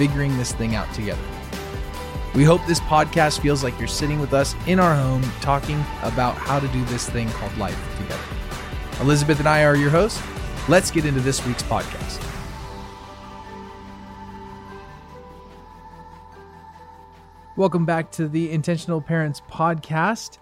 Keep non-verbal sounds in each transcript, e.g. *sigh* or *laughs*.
figuring this thing out together. We hope this podcast feels like you're sitting with us in our home talking about how to do this thing called life together. Elizabeth and I are your hosts. Let's get into this week's podcast. Welcome back to the Intentional Parents Podcast.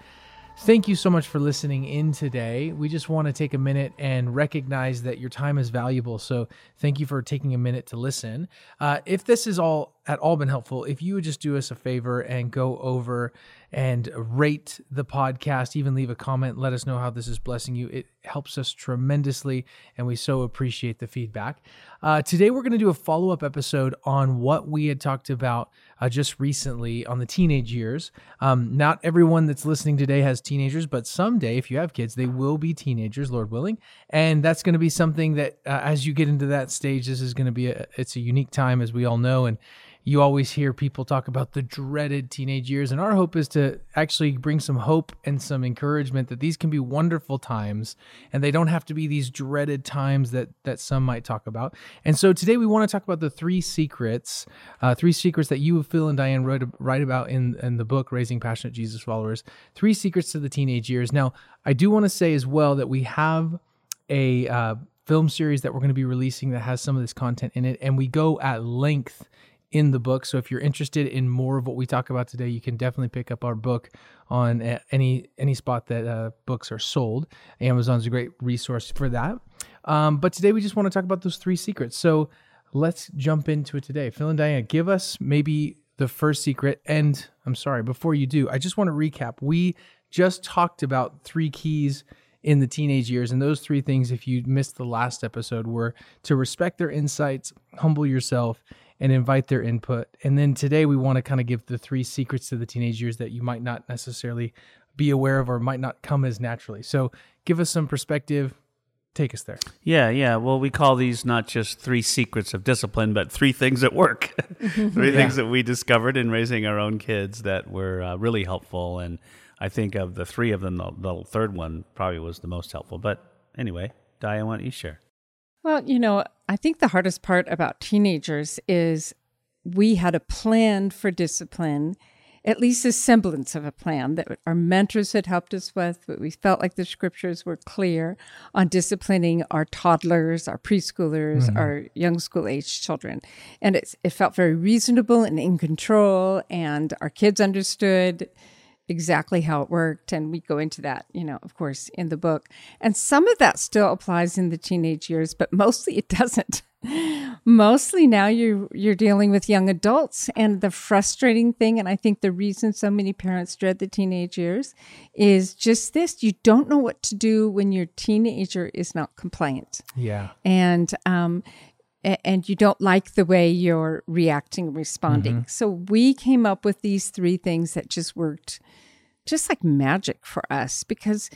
Thank you so much for listening in today. We just want to take a minute and recognize that your time is valuable. So, thank you for taking a minute to listen. Uh, if this is all at all been helpful, if you would just do us a favor and go over and rate the podcast, even leave a comment, let us know how this is blessing you. It helps us tremendously, and we so appreciate the feedback. Uh, today, we're going to do a follow up episode on what we had talked about uh, just recently on the teenage years. Um, not everyone that's listening today has teenagers, but someday, if you have kids, they will be teenagers, Lord willing. And that's going to be something that, uh, as you get into that stage, this is going to be a it's a unique time, as we all know, and you always hear people talk about the dreaded teenage years and our hope is to actually bring some hope and some encouragement that these can be wonderful times and they don't have to be these dreaded times that that some might talk about. And so today we want to talk about the three secrets uh, three secrets that you phil and diane wrote, write about in, in the book raising passionate jesus followers. Three secrets to the teenage years. Now i do want to say as well that we have a uh, film series that we're going to be releasing that has some of this content in it and we go at length in the book. So if you're interested in more of what we talk about today, you can definitely pick up our book on any any spot that uh, books are sold. Amazon's a great resource for that. Um, but today we just want to talk about those three secrets. So let's jump into it today. Phil and Diane, give us maybe the first secret. And I'm sorry, before you do, I just want to recap. We just talked about three keys in the teenage years. And those three things, if you missed the last episode, were to respect their insights, humble yourself, and invite their input. And then today we want to kind of give the three secrets to the teenage years that you might not necessarily be aware of or might not come as naturally. So give us some perspective. Take us there. Yeah, yeah. Well, we call these not just three secrets of discipline, but three things that work. *laughs* three yeah. things that we discovered in raising our own kids that were uh, really helpful. And I think of the three of them, the, the third one probably was the most helpful. But anyway, Diane, why don't you share? Well, you know, I think the hardest part about teenagers is we had a plan for discipline, at least a semblance of a plan that our mentors had helped us with, but we felt like the scriptures were clear on disciplining our toddlers, our preschoolers, mm-hmm. our young school age children. And it, it felt very reasonable and in control, and our kids understood exactly how it worked and we go into that you know of course in the book. And some of that still applies in the teenage years but mostly it *laughs* doesn't. Mostly now you're you're dealing with young adults and the frustrating thing and i think the reason so many parents dread the teenage years is just this you don't know what to do when your teenager is not compliant. Yeah. And um and you don't like the way you're reacting and responding. Mm-hmm. So we came up with these three things that just worked just like magic for us because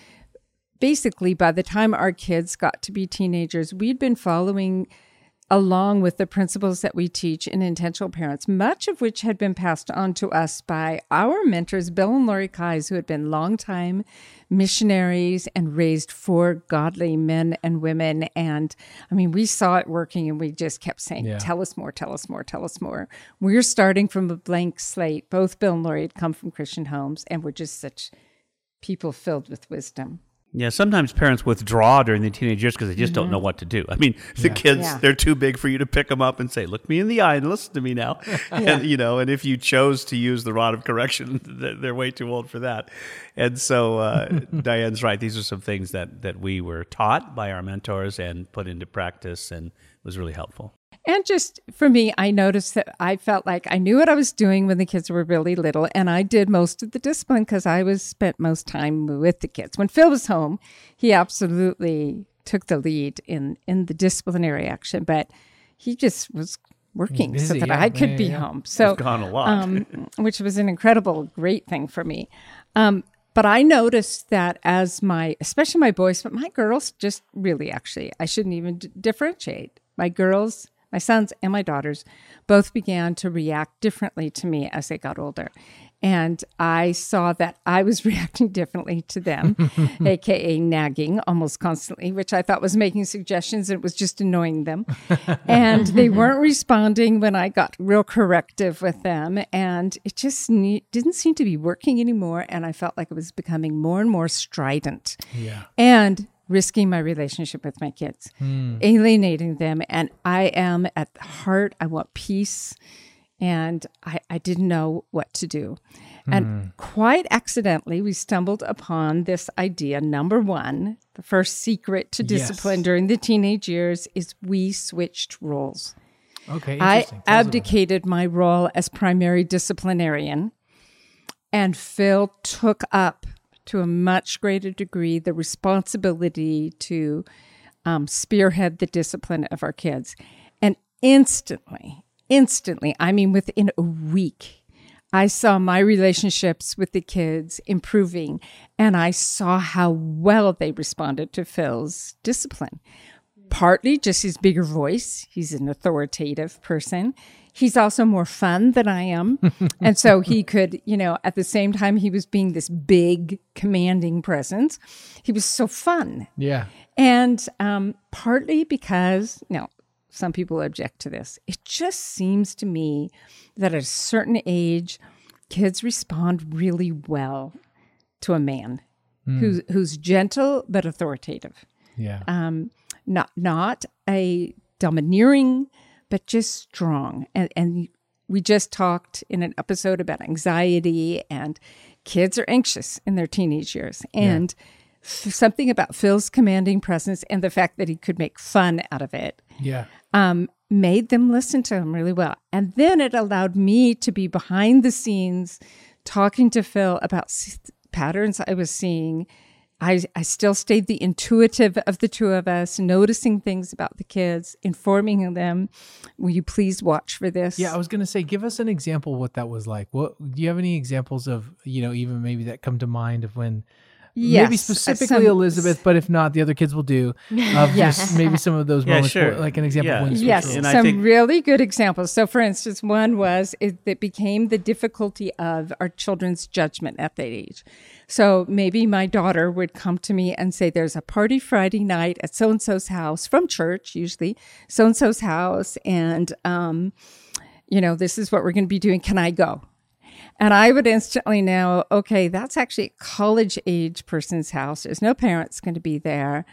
basically by the time our kids got to be teenagers, we'd been following along with the principles that we teach in intentional parents, much of which had been passed on to us by our mentors, Bill and Lori Keyes, who had been longtime missionaries and raised four godly men and women. And I mean, we saw it working and we just kept saying, yeah. Tell us more, tell us more, tell us more. We're starting from a blank slate. Both Bill and Lori had come from Christian homes and we're just such people filled with wisdom. Yeah, sometimes parents withdraw during the teenage years because they just mm-hmm. don't know what to do. I mean, the yeah. kids, yeah. they're too big for you to pick them up and say, look me in the eye and listen to me now. *laughs* yeah. And, you know, and if you chose to use the rod of correction, *laughs* they're way too old for that. And so uh, *laughs* Diane's right. These are some things that, that we were taught by our mentors and put into practice and was really helpful. And just for me, I noticed that I felt like I knew what I was doing when the kids were really little, and I did most of the discipline because I was spent most time with the kids. When Phil was home, he absolutely took the lead in in the disciplinary action, but he just was working Busy, so that yeah, I could yeah, be yeah. home. So gone a lot, um, *laughs* which was an incredible, great thing for me. Um, but I noticed that as my, especially my boys, but my girls just really actually, I shouldn't even d- differentiate. My girls, my sons, and my daughters both began to react differently to me as they got older. And I saw that I was *laughs* reacting differently to them, *laughs* AKA nagging almost constantly, which I thought was making suggestions and it was just annoying them. *laughs* and they weren't responding when I got real corrective with them. And it just ne- didn't seem to be working anymore. And I felt like it was becoming more and more strident. Yeah. And risking my relationship with my kids, mm. alienating them. And I am at the heart, I want peace and I, I didn't know what to do. Mm. And hmm. quite accidentally, we stumbled upon this idea. Number one, the first secret to discipline yes. during the teenage years is we switched roles. Okay. I abdicated my role as primary disciplinarian, and Phil took up to a much greater degree the responsibility to um, spearhead the discipline of our kids. And instantly, instantly, I mean, within a week, I saw my relationships with the kids improving and I saw how well they responded to Phil's discipline. Partly just his bigger voice. He's an authoritative person. He's also more fun than I am. *laughs* and so he could, you know, at the same time he was being this big, commanding presence, he was so fun. Yeah. And um, partly because, you know, some people object to this. It just seems to me that at a certain age, kids respond really well to a man mm. who's who's gentle but authoritative. Yeah. Um, not not a domineering, but just strong. And and we just talked in an episode about anxiety and kids are anxious in their teenage years. And yeah something about Phil's commanding presence and the fact that he could make fun out of it. Yeah. Um, made them listen to him really well. And then it allowed me to be behind the scenes talking to Phil about s- patterns I was seeing. I, I still stayed the intuitive of the two of us, noticing things about the kids, informing them. Will you please watch for this? Yeah, I was going to say, give us an example what that was like. What do you have any examples of, you know, even maybe that come to mind of when Yes, maybe specifically some, Elizabeth, but if not, the other kids will do. *laughs* Of yes. just maybe some of those moments, sure. like an example. Yeah. yes, and some think- really good examples. So, for instance, one was it, it became the difficulty of our children's judgment at that age. So maybe my daughter would come to me and say, "There's a party Friday night at so and so's house from church, usually so and so's house, and um, you know, this is what we're going to be doing. Can I go?" And I would instantly know, okay, that's actually a college age person's house. There's no parents going to be there.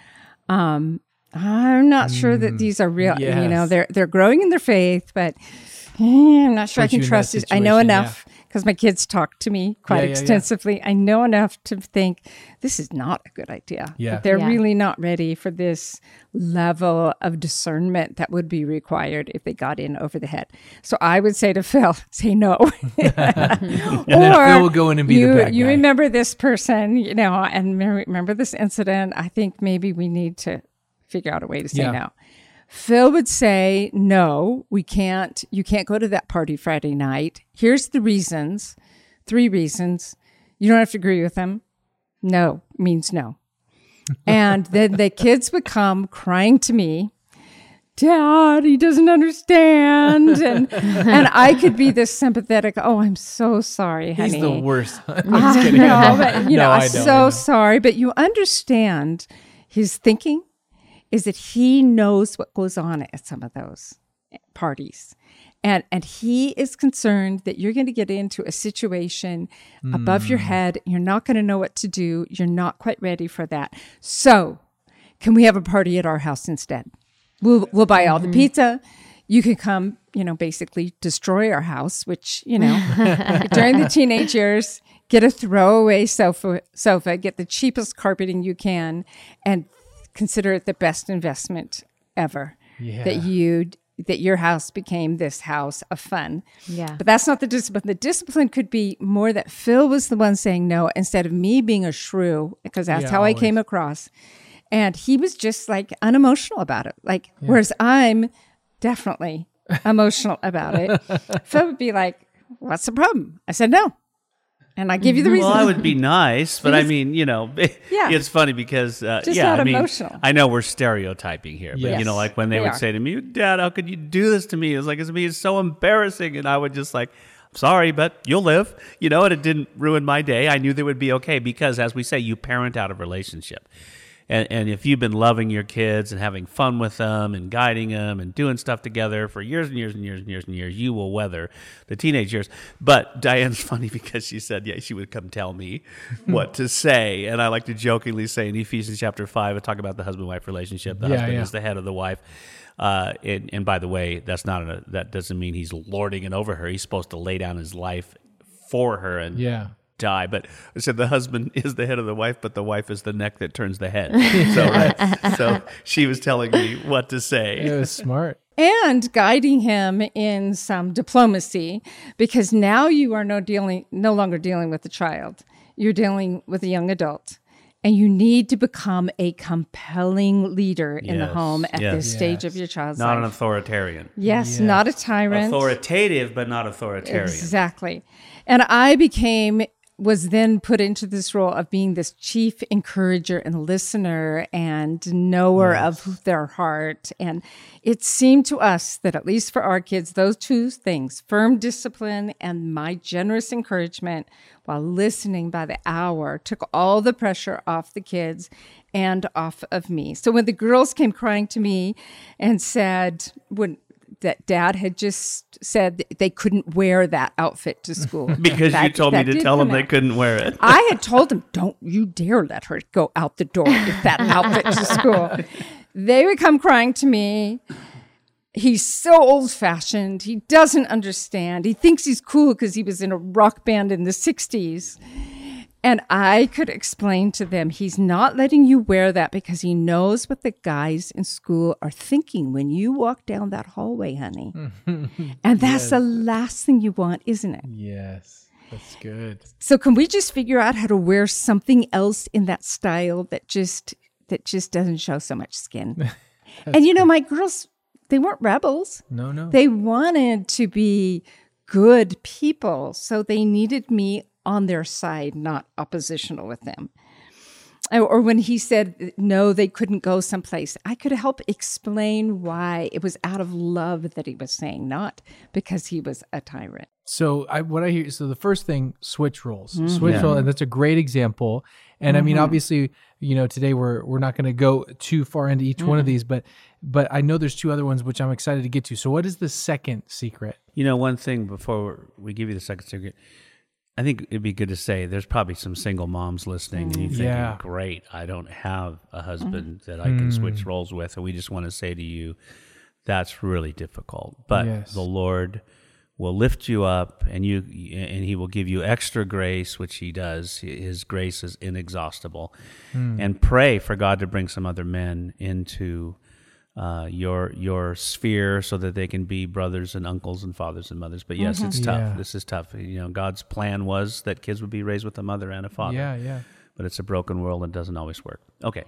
Um, I'm not mm, sure that mm, these are real. Yes. You know, they're they're growing in their faith, but eh, I'm not sure Put I can trust it. I know enough. Yeah because my kids talk to me quite yeah, yeah, extensively. Yeah. I know enough to think this is not a good idea. Yeah. they're really not ready for this level of discernment that would be required if they got in over the head. So I would say to *laughs* Phil, say no. *laughs* or Phil will go in and be you, the bad You remember this person, you know, and remember this incident. I think maybe we need to figure out a way to say no. Phil would say, No, we can't. You can't go to that party Friday night. Here's the reasons three reasons. You don't have to agree with them. No means no. *laughs* and then the kids would come crying to me. Dad, he doesn't understand. And *laughs* and I could be this sympathetic, oh, I'm so sorry, honey. He's the worst. *laughs* I know, but you no, know, I'm so sorry. But you understand his thinking, is that he knows what goes on at some of those parties. And, and he is concerned that you're going to get into a situation mm. above your hmm. head. You're not going to know what to do. You're not quite ready for that. So, can we have a party at our house instead? We'll, we'll buy all mm-hmm. the pizza. You can come, you know, basically destroy our house, which, you know, *laughs* during the teenage years, get a throwaway sofa, sofa, get the cheapest carpeting you can, and consider it the best investment ever. Yeah. That you that your house became this house of fun. Yeah. But that's not the discipline. The discipline could be more that Phil was the one saying no instead of me being a shrew, because that's yeah, how always. I came across. And he was just like unemotional about it. Like, yeah. whereas I'm definitely emotional about it, *laughs* Phil would be like, What's the problem? I said, No. And I give you the reason. Well, I would be nice, but I mean, you know, *laughs* Yeah. it's funny because, uh, Just yeah, not I mean, emotional. I know we're stereotyping here, but you know, like when they We would are. say to me, "Dad, how could you do this to me?" It was like it's me, it's so embarrassing, and I would just like, sorry, but you'll live," you know, and it didn't ruin my day. I knew they would be okay because, as we say, you parent out of relationship. And, and if you've been loving your kids and having fun with them and guiding them and doing stuff together for years and years and years and years and years, you will weather the teenage years. But Diane's *laughs* funny because she said, yeah, she would come tell me what to say. And I like to jokingly say in Ephesians chapter 5, I talk about the husband wife relationship. The Yeah, husband yeah. is the head of the wife. Uh, and, and by the way, that's not a, that doesn't mean he's lording it over her. He's supposed to lay down his life for her and Yeah. Die. But I said the husband *laughs* is the head of the wife, but the wife is the neck that turns the head. *laughs* So, right, uh, *laughs* so she was telling me what to say. It was smart. and guiding him in some diplomacy because now you are no dealing no longer dealing with a child you're dealing with a young adult and you need to become a compelling leader in the home at yes. this stage of your child's life. Not an authoritarian. yes Yes. not a tyrant Authoritative, but not authoritarian. Exactly. And I became was then put into this role of being this chief encourager and listener and knower of their heart. And it seemed to us that, at least for our kids, those two things firm discipline and my generous encouragement while listening by the hour took all the pressure off the kids and off of me. So when the girls came crying to me and said, when that dad had just said they couldn't wear that outfit to school. *laughs* Because you That- told me that to tell them come they couldn't wear it. *laughs* I had told them, don't you dare let her go out the door with that *laughs* outfit to school. They would come crying to me. He's so old fashioned. He doesn't understand. He thinks he's cool because he was in a rock band in the 60s. And I could explain to them he's not letting you wear that because he knows what the guys in school are thinking when you walk down that hallway, honey. *laughs* and that's the last thing you want, isn't it? Yes. That's good. So can we just figure out how to wear something else in that style that just that just doesn't show so much skin? *laughs* and you know, my girls, they weren't rebels. No, no. They wanted to be good people, so they needed me on their side, not oppositional with them. Or- Or when he said no, they couldn't go someplace, I could help explain why it was out of love that he was saying, not because he was a tyrant. So I what I hear so the first thing switch roles. Mm-hmm. Switch Yeah. role and that's a great example. And I mean obviously, you know, today we're we're not going to go too far into each one of Mm-hmm. these, but but I know there's two other ones which I'm excited to get to. So what is the second secret? You know, one thing before we give you the second secret, I think it'd be good to say there's probably some single moms listening and you mm. thinking, Yeah. great, I don't have a husband mm-hmm. that I can switch mm. roles with. And we just want to say to you, that's really difficult. But Yes. the Lord will lift you up and you and he will give you extra grace which he does his grace is inexhaustible mm. and pray for god to bring some other men into uh, your your sphere so that they can be brothers and uncles and fathers and mothers but yes it's tough Yeah. this is tough you know god's plan was that kids would be raised with a mother and a father Yeah, yeah. but it's a broken world and doesn't always work okay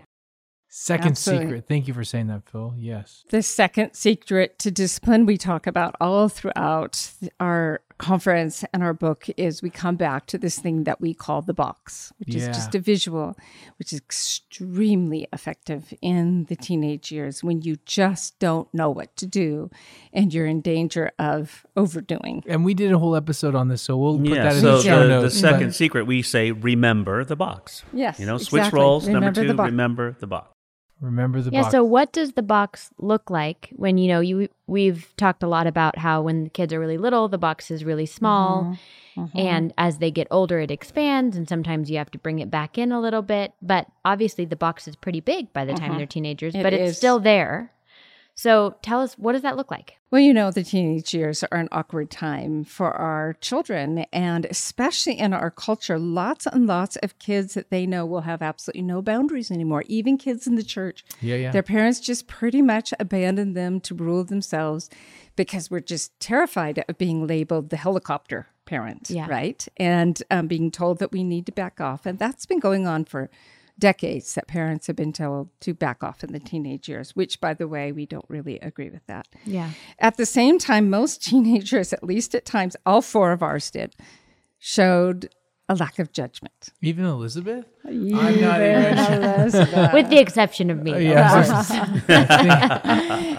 Second Absolutely. secret. Thank you for saying that, Phil. Yes. The second secret to discipline we talk about all throughout our conference and our book is we come back to this thing that we call the box, which Yeah. is just a visual, which is extremely effective in the teenage years when you just don't know what to do and you're in danger of overdoing. And we did a whole episode on this, so we'll put yeah that in so the show the, notes. the second but- secret we say remember the box Yes, you know switch exactly. roles Remember number two box. remember the box remember the Yeah, box. so what does the box look like when you know you we've talked a lot about how when the kids are really little the box is really small Mm-hmm. and as they get older it expands and sometimes you have to bring it back in a little bit but obviously the box is pretty big by the time they're teenagers Mm-hmm. It but it's still there. So tell us what does that look like? Well, you know, the teenage years are an awkward time for our children, and especially in our culture, lots and lots of kids that they know will have absolutely no boundaries anymore, even kids in the church. Yeah, yeah. Their parents just pretty much abandon them to rule themselves because we're just terrified of being labeled the helicopter parent, Yeah. right? And um, being told that we need to back off. And that's been going on for decades that parents have been told to back off in the teenage years, which, by the way, we don't really agree with that. Yeah. At the same time, most teenagers, at least at times, all four of ours did, showed a lack of judgment. Even Elizabeth? You I'm not even- Elizabeth. With the exception of me. though. Yeah.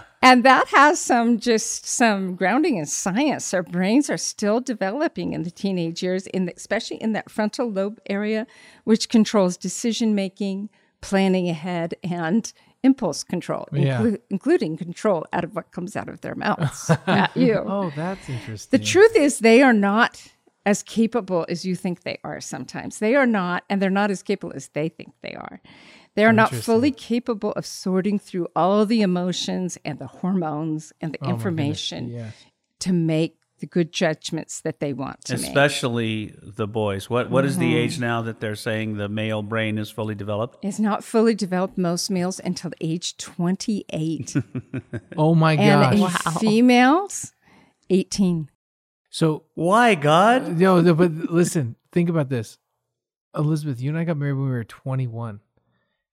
*laughs* And that has some just some grounding in science. Our brains are still developing in the teenage years, in the, especially in that frontal lobe area, which controls decision making, planning ahead, and impulse control, Yeah. inclu- including control out of what comes out of their mouths *laughs* at you. oh, that's interesting. The truth is, they are not as capable as you think they are sometimes. They are not, and they're not as capable as they think they are. They are not fully capable of sorting through all the emotions and the hormones and the Oh, information Yeah. to make the good judgments that they want to make. Especially the boys. What what is Mm-hmm. the age now that they're saying the male brain is fully developed? It's not fully developed most males until age 28. *laughs* Oh my and gosh. in females, 18. So, Why God? yo, no, but listen, think about this. Elizabeth, you and I got married when we were 21.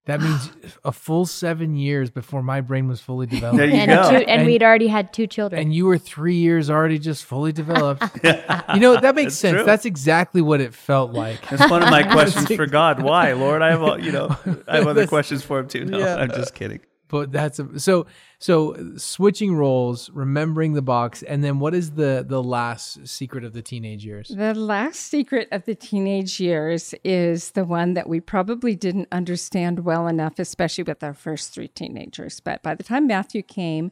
That *gasps* means a full seven years before my brain was fully developed. There you And, go. two, and, And- we'd already had two children. and you were three years already just fully developed. *laughs* you know, that makes That's sense. true. That's exactly what it felt like. That's one of my *laughs* questions for God. Why, Lord? I have, a- you know, I have other questions for him too. No, Yeah. I'm just kidding. But that's a, so so switching roles remembering the box and then what is the the last secret of the teenage years The last secret of the teenage years is the one that we probably didn't understand well enough, especially with our first three teenagers. But by the time Matthew came,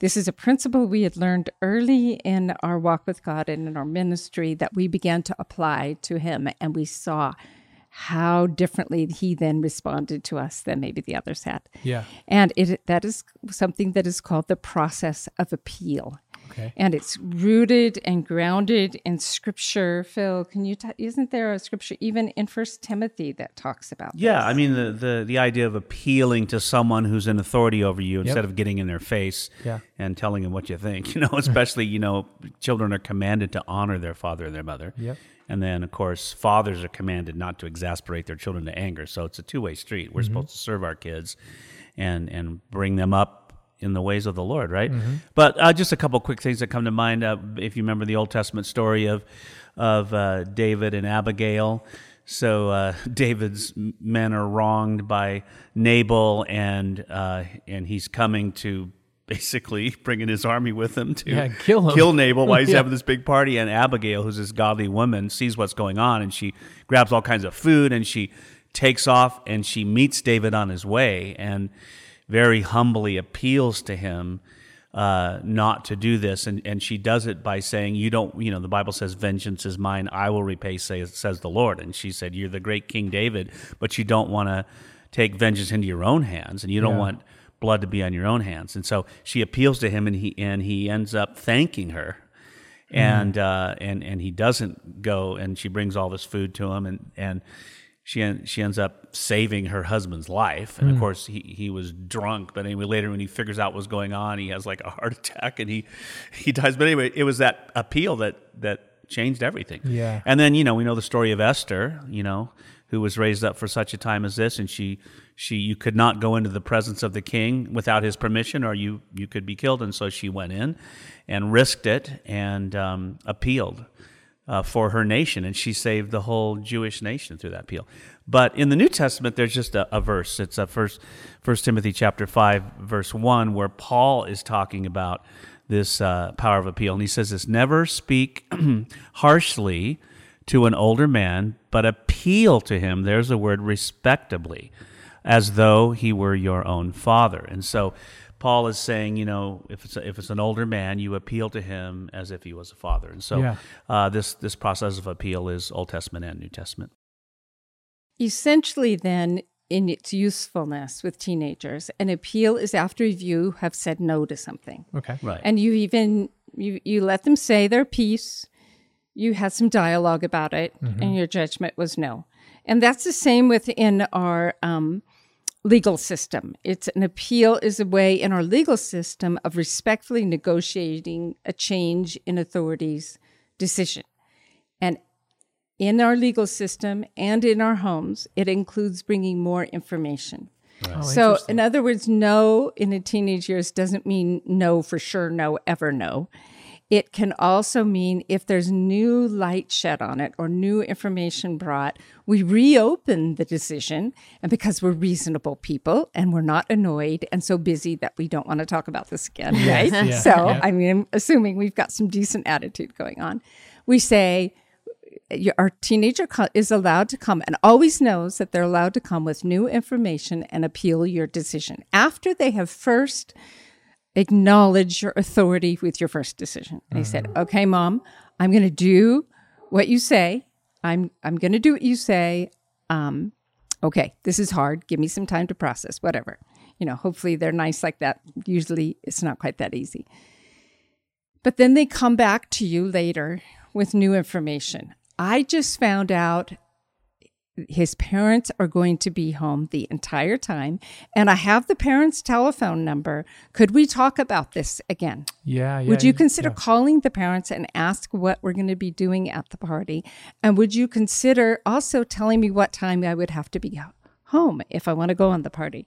this is a principle we had learned early in our walk with God and in our ministry that we began to apply to him. And we saw how differently he then responded to us than maybe the others had. yeah And it that is something that is called the process of appeal. Okay And it's rooted and grounded in scripture. Phil, can you, t- isn't there a scripture even in First Timothy that talks about Yeah, this? I mean the, the the idea of appealing to someone who's in authority over you instead of getting in their face Yeah. and telling them what you think. *laughs* You know, especially you know, children are commanded to honor their father and their mother. Yep. And then of course, fathers are commanded not to exasperate their children to anger. So it's a two way street. We're mm-hmm. supposed to serve our kids, and and bring them up in the ways of the Lord, right? But uh, just a couple quick things that come to mind. Uh, if you remember the Old Testament story of of uh, David and Abigail. So uh, *laughs* David's men are wronged by Nabal, and uh, and he's coming to basically *laughs* bringing his army with him to Yeah, kill him. kill Nabal *laughs* while he's Yeah. having this big party. And Abigail, who's this godly woman, sees what's going on, and she grabs all kinds of food and she takes off and she meets David on his way and very humbly appeals to him uh, not to do this. And, and she does it by saying, You don't, you know, the Bible says, Vengeance is mine, I will repay, says, says the Lord. And she said, You're the great King David, but you don't want to take vengeance into your own hands and you don't Yeah. want blood to be on your own hands. And so she appeals to him and he, and he ends up thanking her and uh, and and he doesn't go, and she brings all this food to him, and and she she ends up saving her husband's life, and of course he he was drunk, but anyway later when he figures out what's going on, he has like a heart *laughs* attack and he he dies. But anyway, it was that appeal that that changed everything. Yeah. and then you know we know the story of Esther, you know, who was raised up for such a time as this, and she she you could not go into the presence of the king without his permission, or you you could be killed, and so she went in and risked it and um, appealed uh, for her nation, and she saved the whole Jewish nation through that appeal. But in the New Testament, there's just a, a verse. It's a first First Timothy chapter five, verse one, where Paul is talking about this uh, power of appeal, and he says this: "Never speak *clears throat* harshly to an older man, but appeal to him." There's the word respectably, as though he were your own father. And so. Paul is saying, you know, if it's a, if it's an older man, you appeal to him as if he was a father, and so Yeah. uh, this this process of appeal is Old Testament and New Testament. Essentially, then, in its usefulness with teenagers, an appeal is after you have said no to something. okay Right. and you even you you let them say their piece you had some dialogue about it and your judgment was no and that's the same within our um, legal system it's an appeal is a way in our legal system of respectfully negotiating a change in authority's decision and in our legal system and in our homes, it includes bringing more information. Oh, so, in other words, no in the teenage years doesn't mean no for sure, no ever no. It can also mean if there's new light shed on it or new information brought, we reopen the decision. And because we're reasonable people and we're not annoyed and so busy that we don't want to talk about this again, right? yeah, so, yeah. I mean, assuming we've got some decent attitude going on, we say, our teenager is allowed to come and always knows that they're allowed to come with new information and appeal your decision after they have first acknowledged your authority with your first decision. They said, "Okay, mom, I'm going to do what you say. I'm I'm going to do what you say. Um, okay, this is hard. Give me some time to process. Whatever. You know, hopefully they're nice like that. Usually, it's not quite that easy." But then they come back to you later with new information. I just found out his parents are going to be home the entire time, and I have the parents' telephone number. Could we talk about this again? yeah, yeah. would you consider yeah. calling the parents and ask what we're going to be doing at the party? And would you consider also telling me what time I would have to be home if I want to go on the party?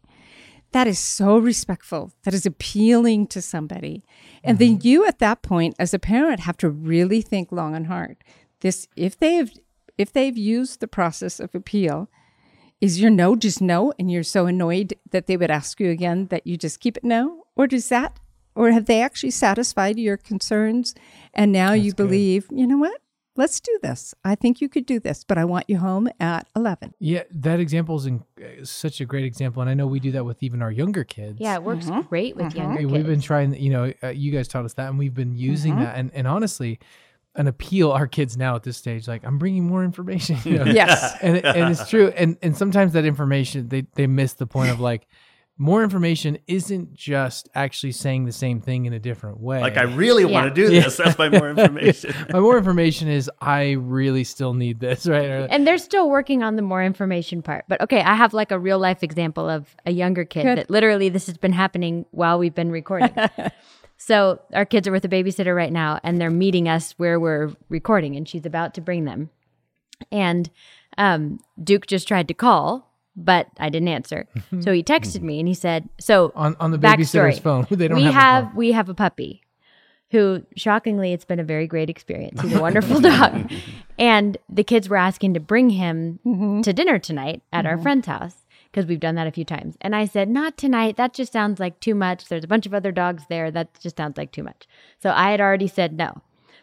That is so respectful. That is appealing to somebody. And then mm-hmm. you at that point as a parent have to really think long and hard. This if they have if they've used the process of appeal, is your no just no and you're so annoyed that they would ask you again that you just keep it no? Or does that or have they actually satisfied your concerns and now you believe, you know what? Let's do this. I think you could do this, but I want you home at 11. Yeah, that example is in, uh, such a great example, and I know we do that with even our younger kids. Yeah, it works great with younger Hey, kids. we've been trying. You know, uh, you guys taught us that, and we've been using that. And and honestly, an appeal our kids now at this stage, like I'm bringing more information. You know? Yes. *laughs* and and it's true. And and sometimes that information they they miss the point of like more information isn't just actually saying the same thing in a different way. Like I really Yeah. want to do this. That's my more *laughs* information. My more information is I really still need this, *laughs* right? And they're still working on the more information part. But okay, I have like a real life example of a younger kid Good. that literally this has been happening while we've been recording. So our kids are with a babysitter right now and they're meeting us where we're recording and she's about to bring them. And um, Duke just tried to call, but I didn't answer. *laughs* so he texted me and he said, "So on on the babysitter's backstory. phone, *laughs* they don't we have, have, phone. we have a puppy who shockingly it's been a very great experience he's a wonderful *laughs* dog and the kids were asking to bring him to dinner tonight at our friend's house because we've done that a few times and i said not tonight that just sounds like too much there's a bunch of other dogs there that just sounds like too much so i had already said no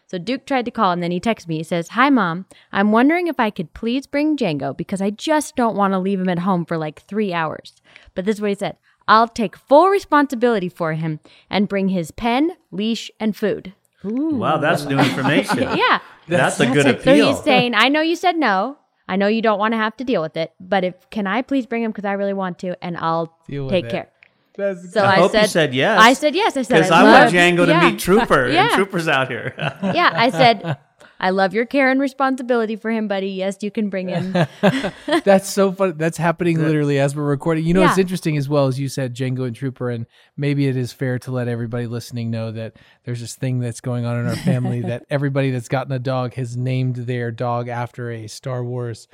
so Duke tried to call and then he texts me. He says, Hi, mom. I'm wondering if I could please bring Django because I just don't want to leave him at home for like three hours. But this is what he said I'll take full responsibility for him and bring his pen, leash, and food. wow, that's new information. *laughs* Yeah. That's, a good So appeal. he's saying, I know you said no. I know you don't want to have to deal with it, but if can I please bring him because I really want to and I'll Deal take it. care. That's So I I, hope you said, said yes. I said yes. I said Because I, I, want love- Django to yeah. meet Trooper, and *laughs* Trooper's out here. Yeah, I said, I love your care and responsibility for him, buddy. Yes, you can bring him. *laughs* That's so fun. That's happening literally as we're recording. You know, it's interesting as well as you said, Django and Trooper, and maybe it is fair to let everybody listening know that there's this thing that's going on in our family *laughs* that everybody that's gotten a dog has named their dog after a Star Wars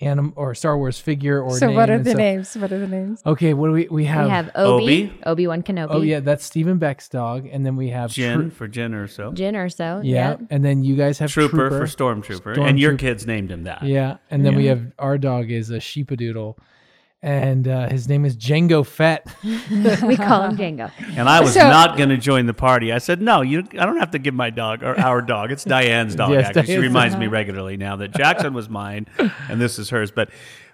anim or Star Wars figure or So name. what are And the so- names? What are the names? Okay, what do we we have? We have Obi, Obi. Obi Wan Kenobi. oh yeah, that's Stephen Beck's dog, and then we have Jen Tro- for Jyn Erso. Jin or so. yeah, and then you guys have Trooper, Trooper, for Stormtrooper. and your Stormtrooper. kids named him that. Yeah, and then we have our dog is a sheepadoodle, and uh, his name is Django Fett. *laughs* we call him Django. And I was So- not going to join the party. I said, no, you. I don't have to give my dog or our dog. It's Diane's dog. Yes, actually, she Diane's reminds me regularly now that Jackson was mine, and this is hers. But,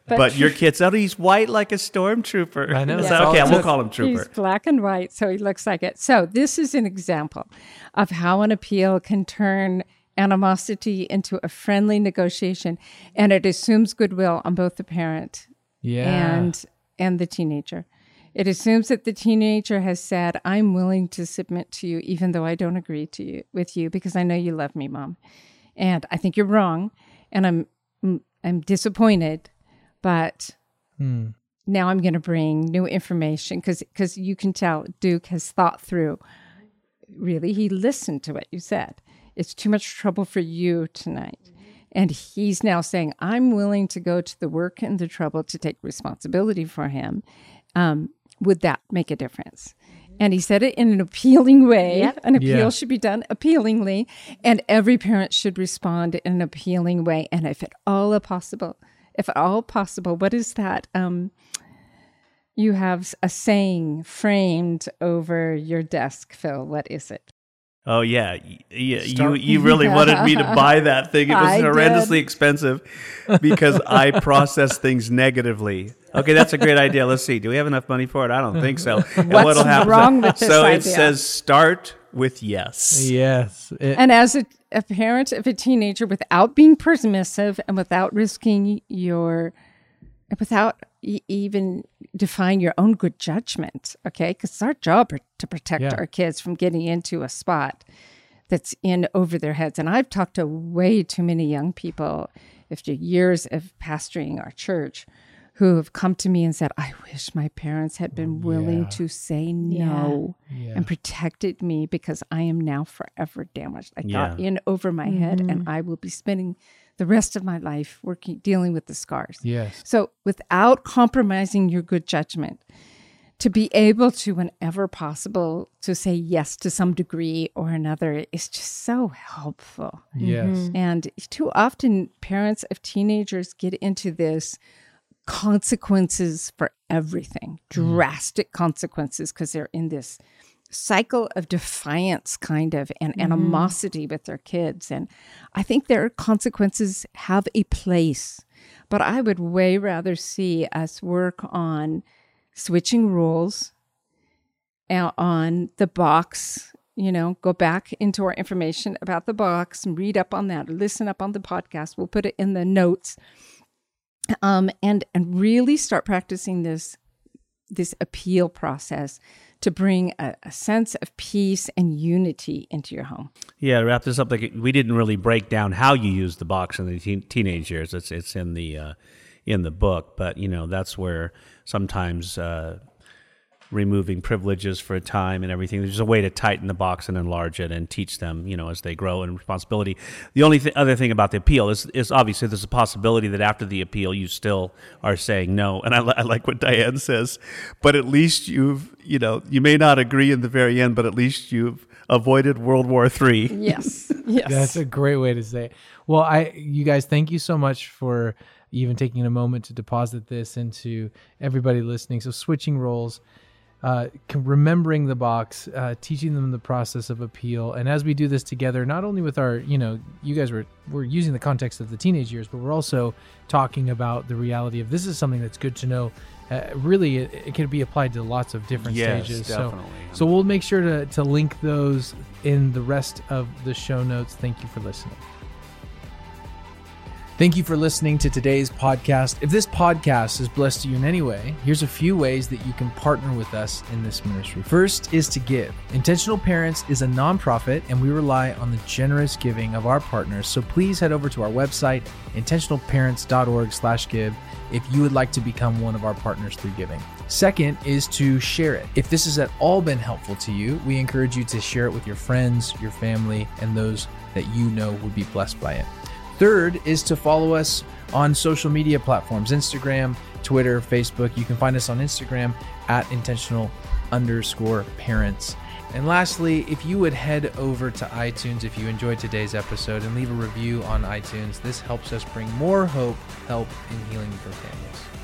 but, But- your kid said, oh, he's white like a stormtrooper. I know, I that's okay, we'll call him Trooper. He's black and white, so he looks like it. So this is an example of how an appeal can turn animosity into a friendly negotiation, and it assumes goodwill on both the parent Yeah, and and the teenager. It assumes that the teenager has said, "I'm willing to submit to you, even though I don't agree to you with you, because I know you love me, mom, and I think you're wrong, and I'm I'm disappointed, but." Hmm. Now I'm going to bring new information because because you can tell Duke has thought through. Really, he listened to what you said. It's too much trouble for you tonight. And he's now saying, I'm willing to go to the work and the trouble to take responsibility for him. Um, would that make a difference? And he said it in an appealing way. Yep. An appeal yeah. should be done appealingly, and every parent should respond in an appealing way. And if at all possible, if at all possible, what is that? Um, you have a saying framed over your desk, Phil. What is it? Oh yeah, yeah. You you really wanted me to *laughs* buy that thing. It was I horrendously did. expensive because I *laughs* process things negatively. Okay, that's a great idea. Let's see. Do we have enough money for it? I don't think so. And What's wrong with this So idea? it says start with yes. Yes. It, and as a, a parent of a teenager, without being permissive and without risking your, without even define your own good judgment, okay? Because it's our job to protect yeah. our kids from getting into a spot that's in over their heads. And I've talked to way too many young people after years of pastoring our church who have come to me and said, I wish my parents had been willing yeah. to say no yeah. and protected me because I am now forever damaged. I got in over my mm-hmm. head and mm-hmm. I will be spending the rest of my life working dealing with the scars. Yes. So without compromising your good judgment, to be able to whenever possible to say yes to some degree or another is just so helpful. Yes. Mm-hmm. And too often parents of teenagers get into this consequences for everything, mm. drastic consequences because they're in this cycle of defiance kind of and mm-hmm. animosity with their kids. And i think their consequences have a place but i would way rather see us work on switching rules on the box you know go back into our information about the box and read up on that listen up on the podcast. We'll put it in the notes. Um, and and really start practicing this this appeal process to bring a, a, sense of peace and unity into your home. Yeah, to wrap this up, like we didn't really break down how you use the box in the teen, teenage years. It's it's in the uh, in the book, but you know that's where sometimes uh, removing privileges for a time and everything. There's a way to tighten the box and enlarge it and teach them, you know, as they grow in responsibility. The only th- other thing about the appeal is, is obviously there's a possibility that after the appeal you still are saying no. And I, I like what Diane says, but at least you've, you know, you may not agree in the very end, but at least you've avoided World War Three. *laughs* Yes, yes, that's a great way to say it. Well, I, you guys, thank you so much for even taking a moment to deposit this into everybody listening. So switching roles uh, remembering the box, uh, teaching them the process of appeal, and as we do this together, not only with our, you know, you guys were we're using the context of the teenage years, but we're also talking about the reality of this is something that's good to know. Uh, really, it, it, can be applied to lots of different yes, stages. Definitely. So, so we'll make sure to to link those in the rest of the show notes. Thank you for listening. Thank you for listening to today's podcast. If this podcast has blessed you in any way, here's a few ways that you can partner with us in this ministry. First is to give. Intentional Parents is a nonprofit, and we rely on the generous giving of our partners. So please head over to our website, intentionalparents.org/give, if you would like to become one of our partners through giving. Second is to share it. If this has at all been helpful to you, we encourage you to share it with your friends, your family, and those that you know would be blessed by it. Third is to follow us on social media platforms Instagram, Twitter, Facebook. You can find us on Instagram at intentional underscore parents. And lastly, if you would head over to iTunes if you enjoyed today's episode and leave a review on iTunes, this helps us bring more hope, help, and healing for families.